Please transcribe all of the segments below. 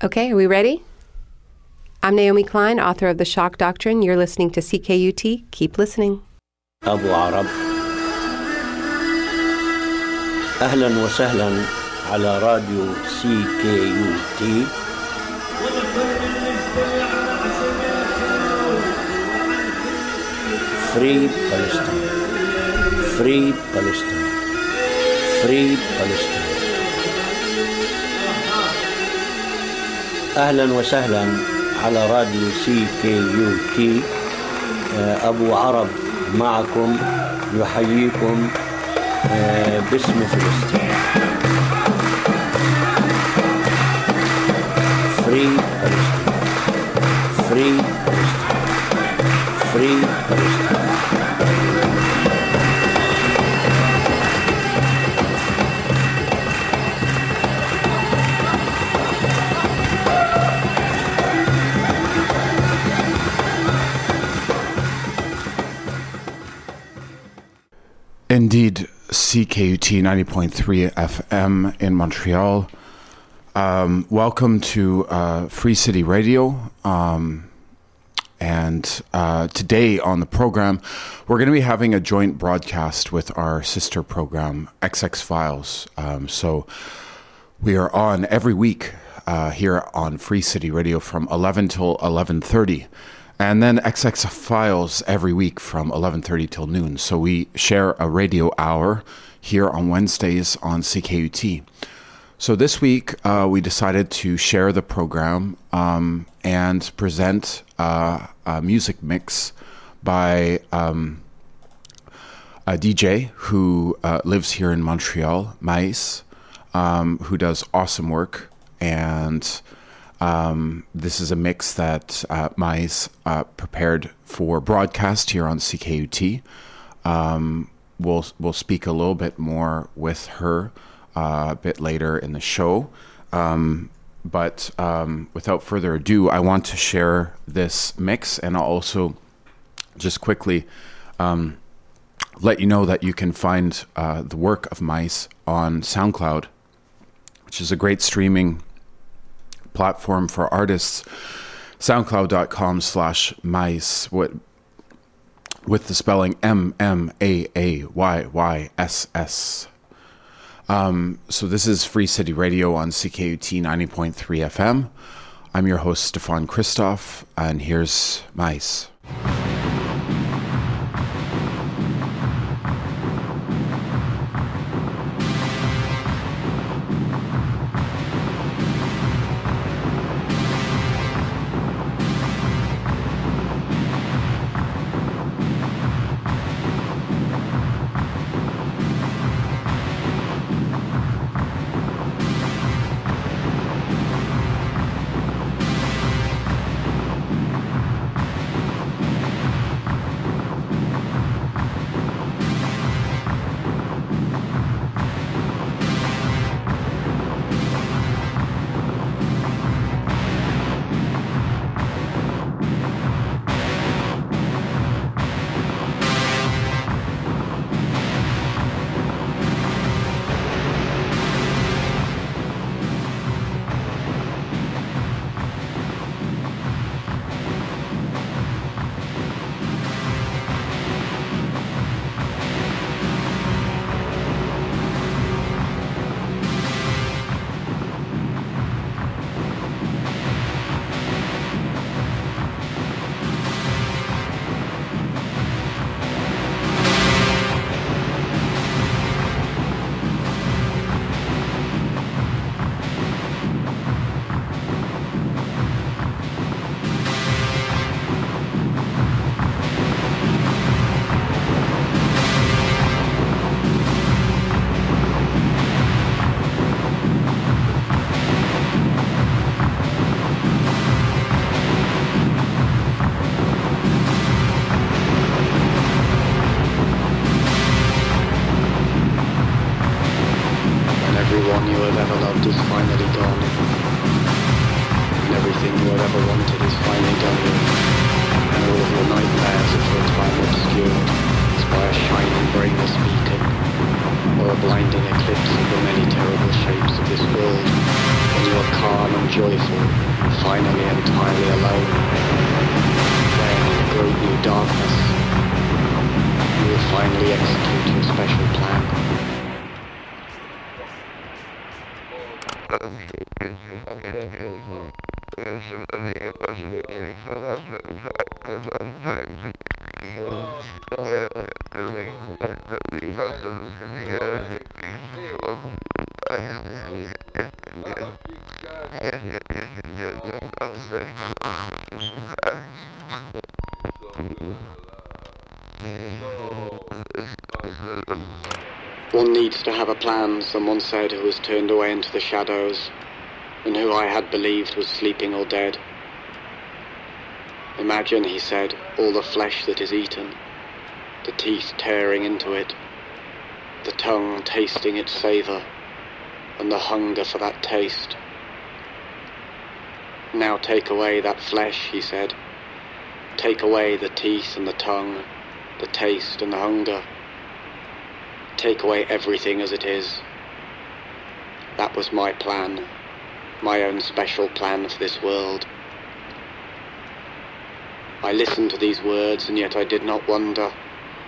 Okay, are we ready? I'm Naomi Klein, author of The Shock Doctrine. You're listening to CKUT. Keep listening. أبو عرب أهلا وسهلا على راديو سي كي يو تي فري بالستاين فري بالستاين فري بالستاين أهلا وسهلا على راديو سي كي يو تي. أبو عرب معكم يحييكم آه، باسم فلسطين. فري فلسطين فري فلسطين فري فلسطين CKUT 90.3 FM in Montreal. Um, welcome to uh, Free City Radio. Um, and uh, today on the program, we're going to be having a joint broadcast with our sister program, XX Files. Um, so we are on every week uh, here on Free City Radio from 11 till 11:30, and then XX Files every week from 11:30 till noon. So we share a radio hour here on Wednesdays on CKUT. So this week uh, we decided to share the program um, and present uh, a music mix by. Um, a DJ who uh, lives here in Montreal, Mais, um, who does awesome work. And um, this is a mix that uh, Mais uh, prepared for broadcast here on CKUT. Um, we'll, we'll speak a little bit more with her uh, a bit later in the show. Um, but um, without further ado, I want to share this mix and I'll also just quickly um, let you know that you can find uh, the work of Mice on SoundCloud, which is a great streaming platform for artists. SoundCloud.com slash mice with, with the spelling M M A A Y Y S S. Um, so this is Free City Radio on CKUT 90.3 FM. I'm your host, Stefan Christoff, and here's Mice. One needs to have a plan, someone said, who was turned away into the shadows, and who I had believed was sleeping or dead. Imagine, he said, all the flesh that is eaten, the teeth tearing into it, the tongue tasting its savour, and the hunger for that taste. Now take away that flesh, he said. Take away the teeth and the tongue, the taste and the hunger. Take away everything as it is. That was my plan, my own special plan for this world. I listened to these words, and yet I did not wonder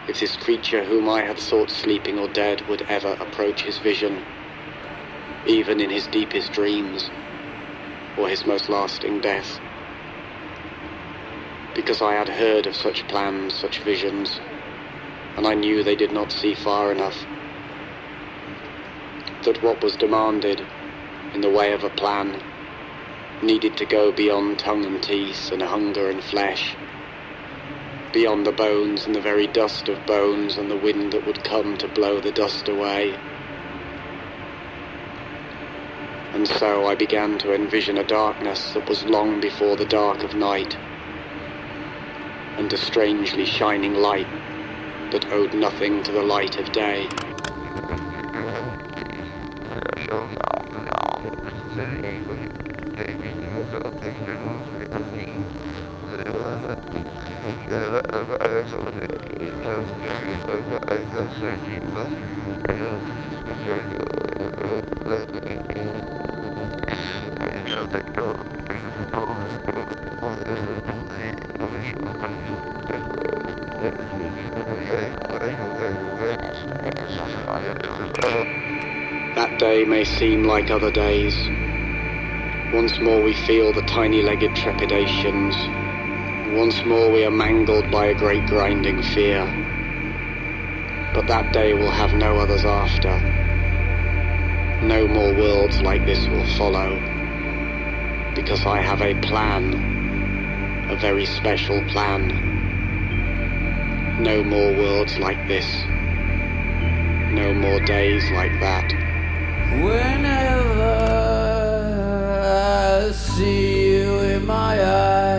if this creature whom I had thought sleeping or dead would ever approach his vision, even in his deepest dreams, his most lasting death. Because I had heard of such plans, such visions, and I knew they did not see far enough. That what was demanded in the way of a plan needed to go beyond tongue and teeth and hunger and flesh, beyond the bones and the very dust of bones and the wind that would come to blow the dust away. And so I began to envision a darkness that was long before the dark of night, and a strangely shining light that owed nothing to the light of day. day may seem like other days. Once more we feel the tiny-legged trepidations. Once more we are mangled by a great grinding fear. But that day will have no others after. No more worlds like this will follow. Because I have a plan. A very special plan. No more worlds like this. No more days like that. Whenever I see you in my eyes,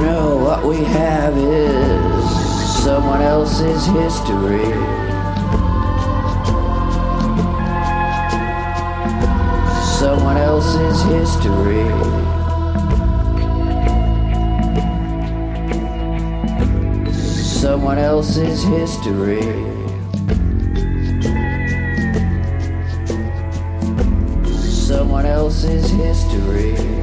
Know what we have is someone else's history. Someone else's history. Someone else's history. Someone else's history.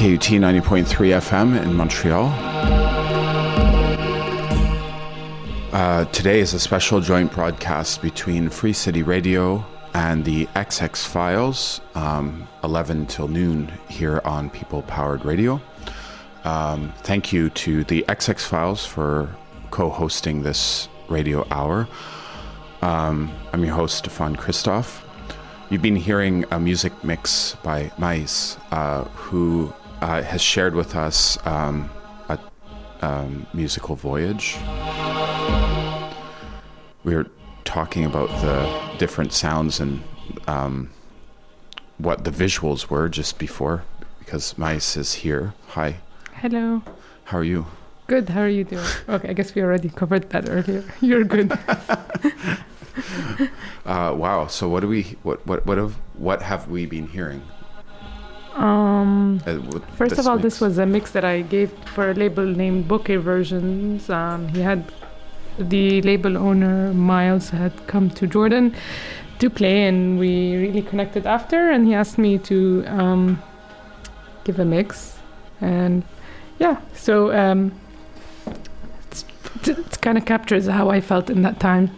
CKUT 90.3 FM in Montreal. Uh, today is a special joint broadcast between Free City Radio and the XX Files, um, 11 till noon here on People Powered Radio. Um, thank you to the XX Files for co hosting this radio hour. Um, I'm your host, Stefan Christoff. You've been hearing a music mix by Mayss, uh, who uh, has shared with us um, a um, musical voyage. We were talking about the different sounds and um, what the visuals were just before, because Mayss is here. Hi, Hello. how are you? Good. How are you doing? Okay, I guess we already covered that earlier. You're good. Uh, wow. So what do we? What what what have what have we been hearing? Um, Uh, first of all, mix? this was a mix that I gave for a label named Bouquet Versions. Um, he had the label owner Miles had come to Jordan to play, and we really connected after. And he asked me to um, give a mix, and yeah, so um, it's, it kind of captures how I felt in that time.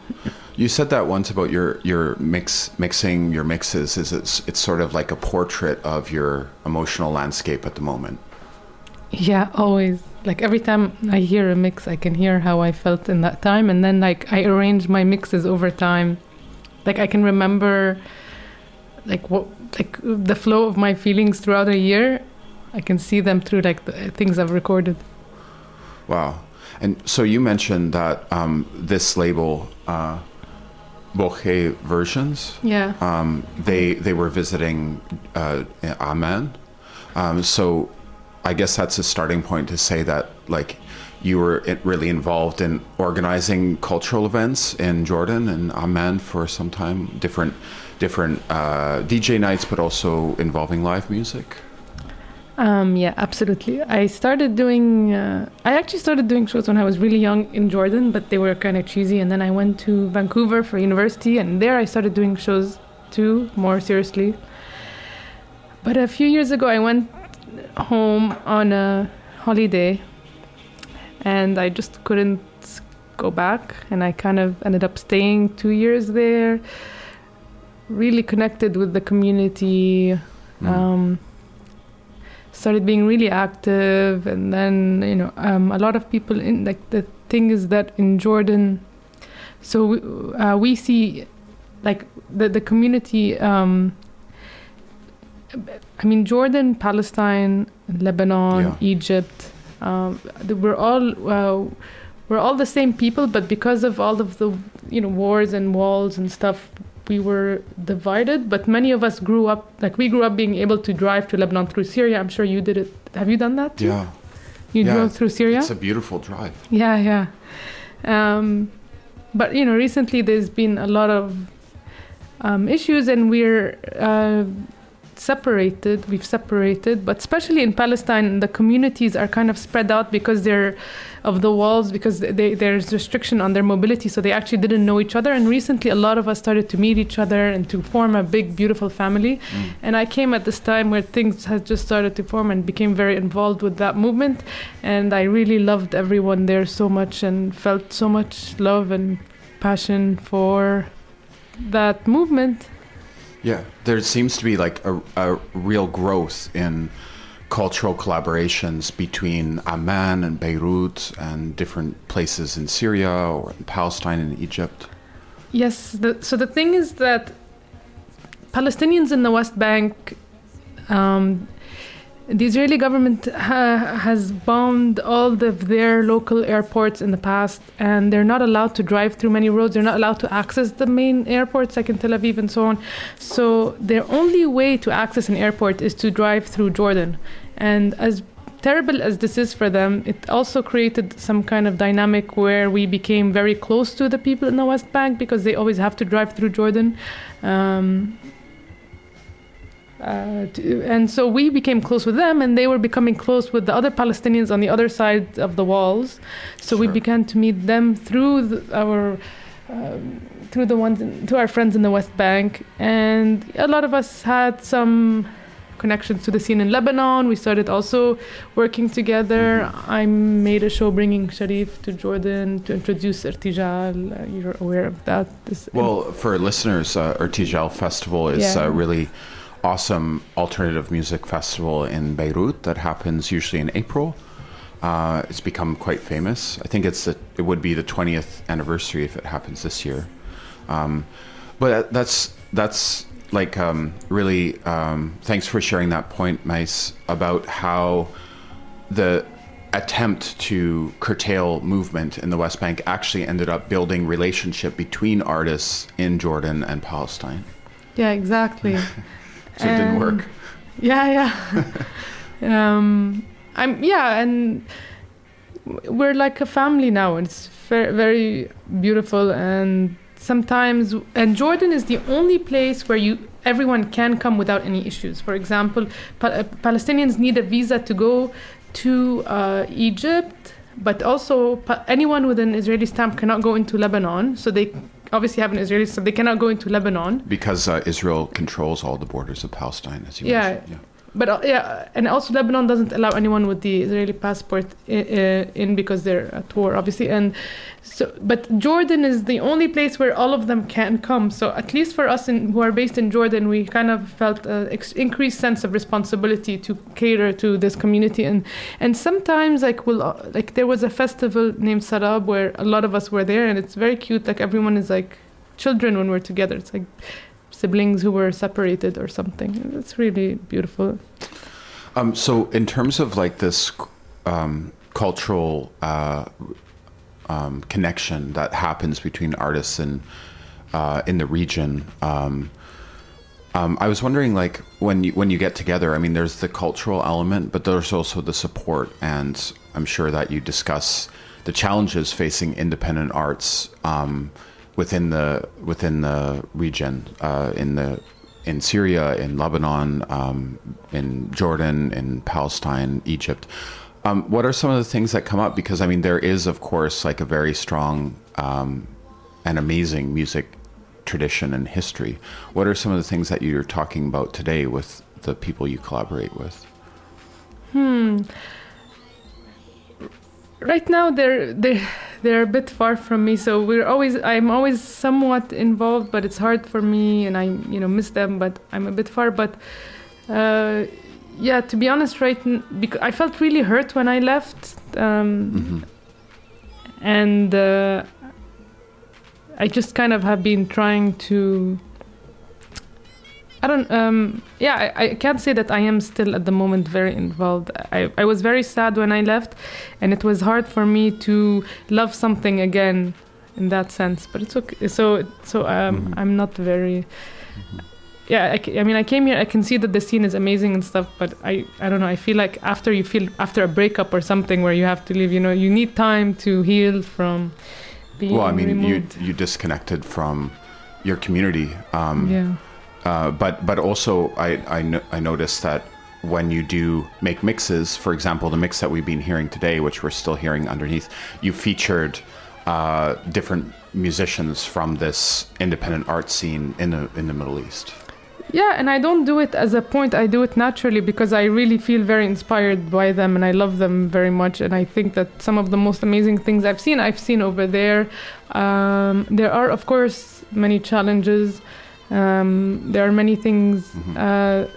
You said that once about your your mix mixing your mixes is it's it's sort of like a portrait of your emotional landscape at the moment. Yeah, always. Like every time I hear a mix, I can hear how I felt in that time, and then like I arrange my mixes over time. Like I can remember, like what, like the flow of my feelings throughout a year. I can see them through like the things I've recorded. Wow. And so you mentioned that um, this label, uh, Boche Versions, Yeah. um, they they were visiting uh, Amman. Um, so I guess that's a starting point to say that like you were really involved in organizing cultural events in Jordan and Amman for some time, different different uh, DJ nights, but also involving live music. Um, yeah, absolutely. I started doing. Uh, I actually started doing shows when I was really young in Jordan, but they were kind of cheesy. And then I went to Vancouver for university, and there I started doing shows too, more seriously. But a few years ago, I went home on a holiday, and I just couldn't go back. And I kind of ended up staying two years there. Really connected with the community. Mm. Um, started being really active and then you know um, a lot of people in like the thing is that in jordan so we, uh, we see like the, the community um, i mean jordan palestine lebanon Yeah. egypt um, we're all uh, we're all the same people but because of all of the you know wars and walls and stuff we were divided but many of us grew up like we grew up being able to drive to lebanon through syria. I'm sure you did it. Have you done that too? Yeah, you Yeah, drove through syria? It's a beautiful drive. yeah yeah. Um, but you know recently there's been a lot of um, issues and we're uh, separated we've separated but especially in palestine the communities are kind of spread out because they're of the walls because they, there's restriction on their mobility so they actually didn't know each other. And recently a lot of us started to meet each other and to form a big beautiful family. Mm. and i came at this time where things had just started to form and became very involved with that movement. And i really loved everyone there so much and felt so much love and passion for that movement. Yeah, there seems to be like a, a real growth in cultural collaborations between Amman and Beirut and different places in Syria or in Palestine and Egypt. Yes. The, so the thing is that Palestinians in the West Bank, um, the Israeli government ha- has bombed all of their local airports in the past, and they're not allowed to drive through many roads. They're not allowed to access the main airports, like in Tel Aviv and so on. So their only way to access an airport is to drive through Jordan, and as terrible as this is for them, it also created some kind of dynamic where we became very close to the people in the West Bank because they always have to drive through Jordan. Um, uh, to, and so we became close with them, and they were becoming close with the other Palestinians on the other side of the walls. So we began to meet them through the, our. Um, through the ones in, to our friends in the West Bank, and a lot of us had some connections to the scene in Lebanon. We started also working together. I made a show bringing Sharif to Jordan to introduce Irtijal. Uh, you're aware of that. This Well, for listeners, uh, Irtijal Festival is Yeah. a really awesome alternative music festival in Beirut that happens usually in April. Uh, it's become quite famous. I think it's the, it would be the 20th anniversary if it happens this year. Um, but that's that's like um, really um, thanks for sharing that point, Mayss, about how the attempt to curtail movement in the West Bank actually ended up building relationship between artists in Jordan and Palestine. yeah, exactly. So it didn't Um, work. Yeah, yeah. um, I'm yeah, and we're like a family now. It's very, very beautiful, and sometimes and Jordan is the only place where you everyone can come without any issues. For example, pa- uh, Palestinians need a visa to go to uh, Egypt, but also pa- anyone with an Israeli stamp cannot go into Lebanon. So they obviously have an Israeli, so they cannot go into Lebanon. Because uh, Israel controls all the borders of Palestine, as you Yeah. mentioned. Yeah. But uh, yeah, and also Lebanon doesn't allow anyone with the Israeli passport in, in because they're at war, obviously. And so, but Jordan is the only place where all of them can come. So at least for us in, who are based in Jordan, we kind of felt an ex- increased sense of responsibility to cater to this community. And and sometimes like we'll uh, like there was a festival named Sarab where a lot of us were there, and it's very cute. Like everyone is like children when we're together. It's like siblings who were separated or something. It's really beautiful. Um, so, in terms of like this um, cultural uh, um, connection that happens between artists and uh, in the region, um, um, I was wondering, like when you when you get together, I mean, there's the cultural element, but there's also the support, and I'm sure that you discuss the challenges facing independent arts um, within the within the region, uh, in the in Syria, in Lebanon, um, in Jordan, in Palestine, Egypt. Um, what are some of the things that come up? Because I mean, there is, of course, like a very strong um, and amazing music tradition and history. What are some of the things that you're talking about today with the people you collaborate with? Hmm. Right now they're they're they're a bit far from me, so we're always I'm always somewhat involved, but it's hard for me, and I you know miss them, but I'm a bit far. But uh, yeah, to be honest, right, because I felt really hurt when I left, um, Mhm. and uh, I just kind of have been trying to. I don't. Um, yeah, I, I can't say that I am still at the moment very involved. I, I was very sad when I left, and it was hard for me to love something again, in that sense. But it's okay. So so um, Mhm. I'm not very. Yeah, I, I mean, I came here. I can see that the scene is amazing and stuff, but I, I don't know. I feel like after you feel after a breakup or something where you have to leave, you know, you need time to heal from being Well, I mean, you removed. you disconnected from your community. Um, yeah. Uh, but but also I I, no- I noticed that when you do make mixes, for example, the mix that we've been hearing today, which we're still hearing underneath, you featured uh, different musicians from this independent art scene in the in the Middle East. Yeah, and I don't do it as a point. I do it naturally because I really feel very inspired by them and I love them very much. And I think that some of the most amazing things I've seen, I've seen over there. Um, there are, of course, many challenges. Um, there are many things. Mhm. Uh,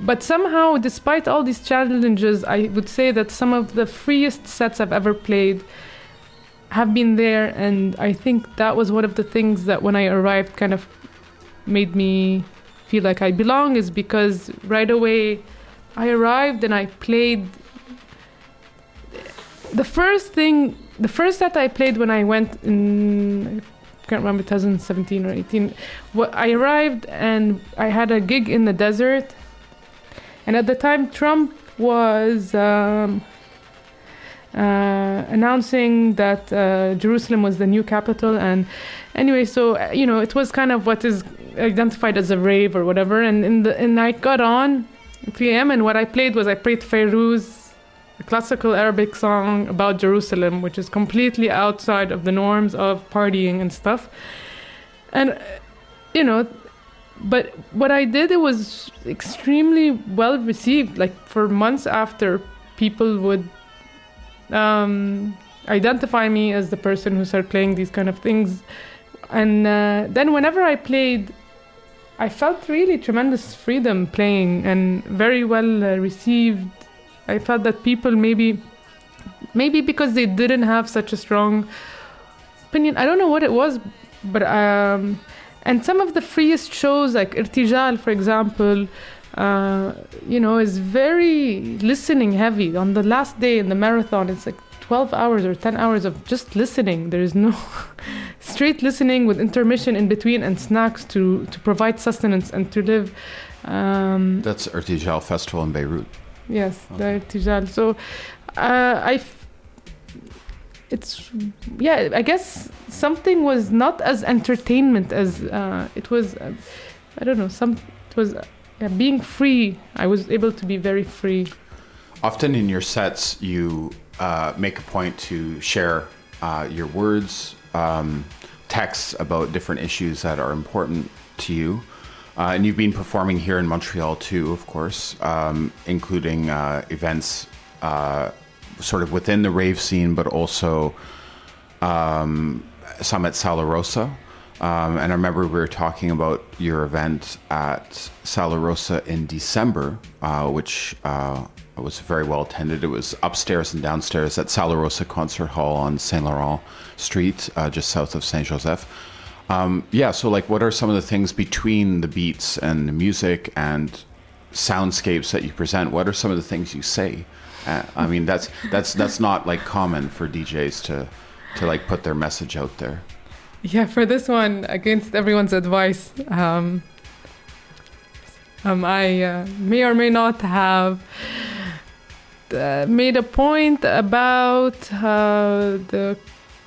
but somehow, despite all these challenges, I would say that some of the freest sets I've ever played have been there. And I think that was one of the things that when I arrived kind of made me feel like I belong is because right away I arrived and I played the first thing the first set I played when I went in can't remember 2017 or 18 wh- I arrived and I had a gig in the desert. And at the time Trump was um, uh, announcing that uh, Jerusalem was the new capital. And anyway so uh, you know it was kind of what is identified as a rave or whatever. And in the and I got on at 3 a.m. and what I played was I played Fairuz a classical Arabic song about Jerusalem which is completely outside of the norms of partying and stuff and you know but what I did, it was extremely well received. Like for months after, people would um, identify me as the person who started playing these kind of things. And uh, then whenever I played, I felt really tremendous freedom playing and very well uh, received. I felt that people maybe, maybe because they didn't have such a strong opinion, I don't know what it was, but um, and some of the freest shows like Irtijal, for example, uh, you know, is very listening heavy. On the last day in the marathon, it's like 12 hours or 10 hours of just listening. There is no straight listening with intermission in between and snacks to, to provide sustenance and to live. Um, That's Irtijal Festival in Beirut. Yes, Okay. the Irtijal. So uh, I. It's yeah. I guess something was not as entertainment as uh, it was. Uh, I don't know. Some it was uh, being free. I was able to be very free. Often in your sets, you uh, make a point to share uh, your words, um, texts about different issues that are important to you. Uh, and you've been performing here in Montreal too, of course, um, including uh, events uh, sort of within the rave scene, but also um, some at Sala Rosa. Um, and I remember we were talking about your event at Sala Rosa in December, uh, which uh, was very well attended. It was upstairs and downstairs at Sala Rosa Concert Hall on Saint Laurent Street, uh, just south of Saint Joseph. Um, yeah, so like, what are some of the things between the beats and the music and soundscapes that you present? What are some of the things you say? Uh, I mean, that's that's that's not like common for DJs to to like put their message out there. Yeah, for this one, against everyone's advice, um, um, I uh, may or may not have uh, made a point about uh, the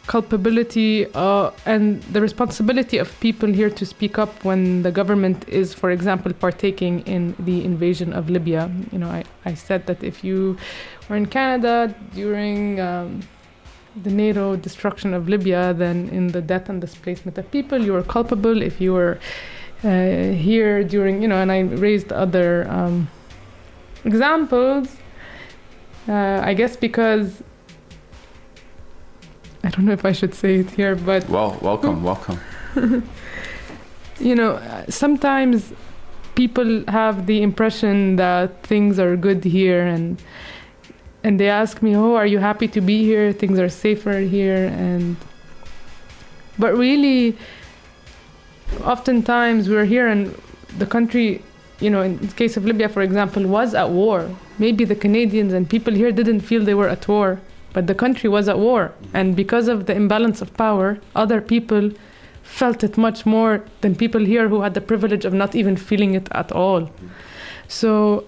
culpability uh, and the responsibility of people here to speak up when the government is, for example, partaking in the invasion of Libya. You know, I, I said that if you were in Canada during um, the NATO destruction of Libya, then in the death and displacement of people, you were culpable. If you were uh, here during, you know, and I raised other um, examples, uh, I guess because I don't know if I should say it here, but Well, welcome, welcome. you know, sometimes people have the impression that things are good here and and they ask me, "Oh, are you happy to be here? Things are safer here." And but really oftentimes we're here and the country, you know, in the case of Libya for example, was at war. Maybe the Canadians and people here didn't feel they were at war, but the country was at war. And because of the imbalance of power, other people felt it much more than people here who had the privilege of not even feeling it at all. So,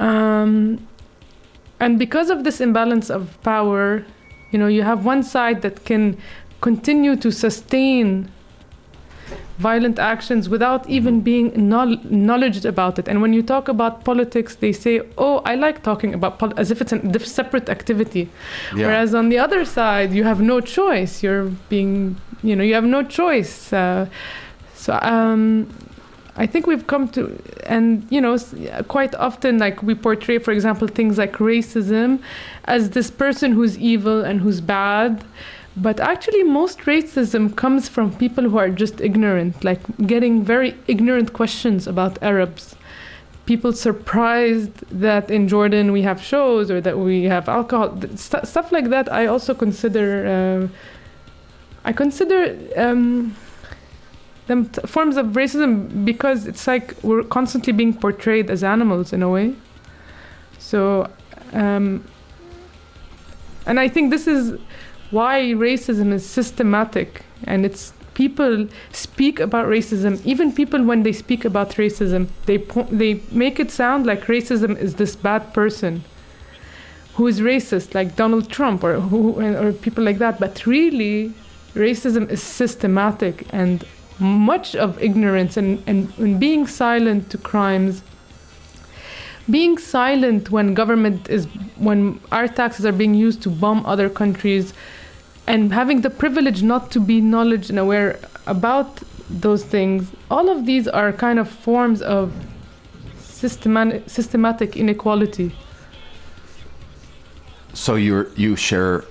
um, and because of this imbalance of power, you know, you have one side that can continue to sustain violent actions without even being knowl- knowledged about it. And when you talk about politics, they say, "Oh, I like talking about pol-, as if it's a separate activity." Yeah. Whereas on the other side, you have no choice. You're being, you know, you have no choice. Uh, so um, I think we've come to, and you know, quite often, like we portray, for example, things like racism as this person who's evil and who's bad. But actually, most racism comes from people who are just ignorant, like getting very ignorant questions about Arabs. People surprised that in Jordan we have shows or that we have alcohol, stu- stuff like that. I also consider. Uh, I consider um, them t- forms of racism because it's like we're constantly being portrayed as animals in a way. So, um, and I think this is why racism is systematic. And it's people speak about racism even people when they speak about racism they po- they make it sound like racism is this bad person who is racist like Donald Trump or who or people like that. But really racism is systematic and much of ignorance and, and, and being silent to crimes being silent when government is when our taxes are being used to bomb other countries and having the privilege not to be knowledge and aware about those things. All of these are kind of forms of systematic systematic inequality. So you you share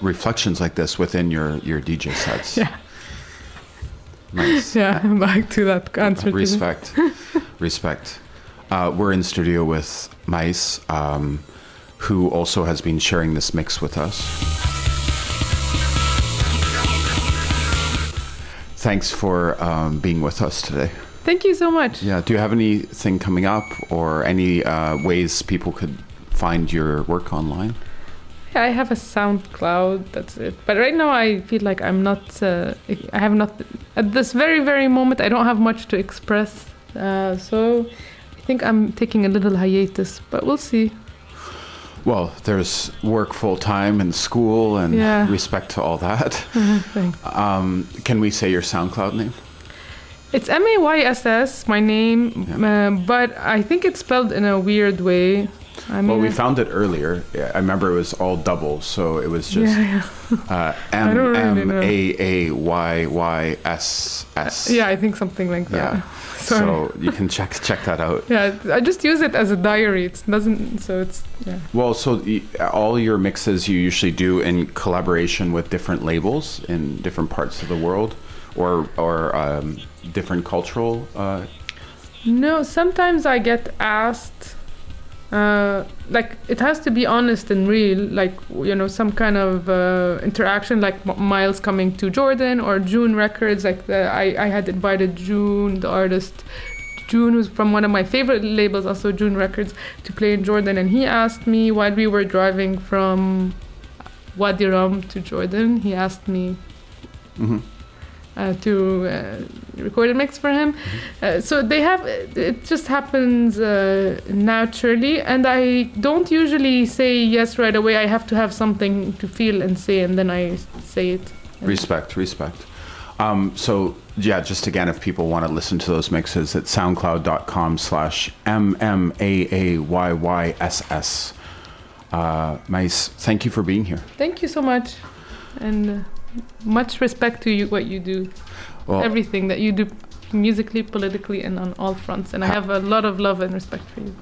reflections like this within your your DJ sets. Yeah. Nice. Yeah, back to that answer. Respect. Respect. Uh, we're in studio with Mayss, um, who also has been sharing this mix with us. Thanks for um, being with us today. Thank you so much. Yeah. Do you have anything coming up or any uh, ways people could find your work online? Yeah, I have a SoundCloud. That's it. But right now, I feel like I'm not. Uh, I have not. At this very very moment, I don't have much to express. Uh, so, think I'm taking a little hiatus. But we'll see. Well, there's work full time and school and Yeah. respect to all that. Thanks. Um, can we say your SoundCloud name? It's M A Y S S, my name, uh, but I think it's spelled in a weird way. I mean, Well, we found it earlier. Yeah, I remember it was all double, so it was just yeah, uh, M really M. A A Y Y S S. yeah, I think something like that. Yeah. Sorry. So you can check check that out. yeah, I just use it as a diary. It doesn't, so it's yeah. Well, so all your mixes you usually do in collaboration with different labels in different parts of the world, or or um, different cultural. Uh, No, sometimes I get asked, uh, like it has to be honest and real, like you know some kind of uh, interaction, like M- Miles coming to Jordan or June Records. Like the, I, I had invited June, the artist, June, who's from one of my favorite labels, also June Records, to play in Jordan, and he asked me while we were driving from Wadi Rum to Jordan, he asked me mhm. Uh, to uh, record a mix for him. Uh, so they have it just happens uh, naturally, and I don't usually say yes right away. I have to have something to feel and say, and then I say it. Respect, respect. Um, so yeah, just again, if people want to listen to those mixes, it's soundcloud.com slash M-M-A-A-Y-Y-S-S. Uh, Mayss, thank you for being here. Thank you so much, and uh, much respect to you what you do, Well, everything that you do, musically, politically, and on all fronts. And I have a lot of love and respect for you.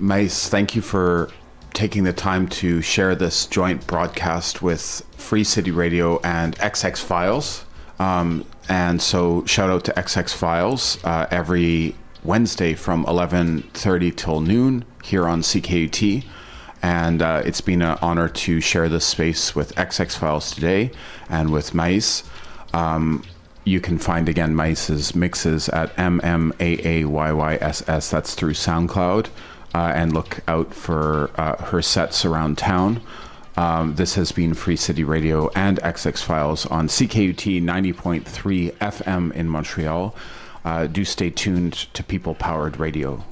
Mayss, thank you for taking the time to share this joint broadcast with Free City Radio and XX Files. Um, and so, shout out to XX Files uh, every Wednesday from 11:30 till noon here on CKUT. And uh, it's been an honor to share this space with XX Files today and with Mayss. Um, you can find again Mayss's mixes at MMAAYYSS. That's through SoundCloud. Uh, and look out for uh, her sets around town. Um, this has been Free City Radio and XX Files on CKUT 90.3 FM in Montreal. Uh, do stay tuned to People Powered Radio.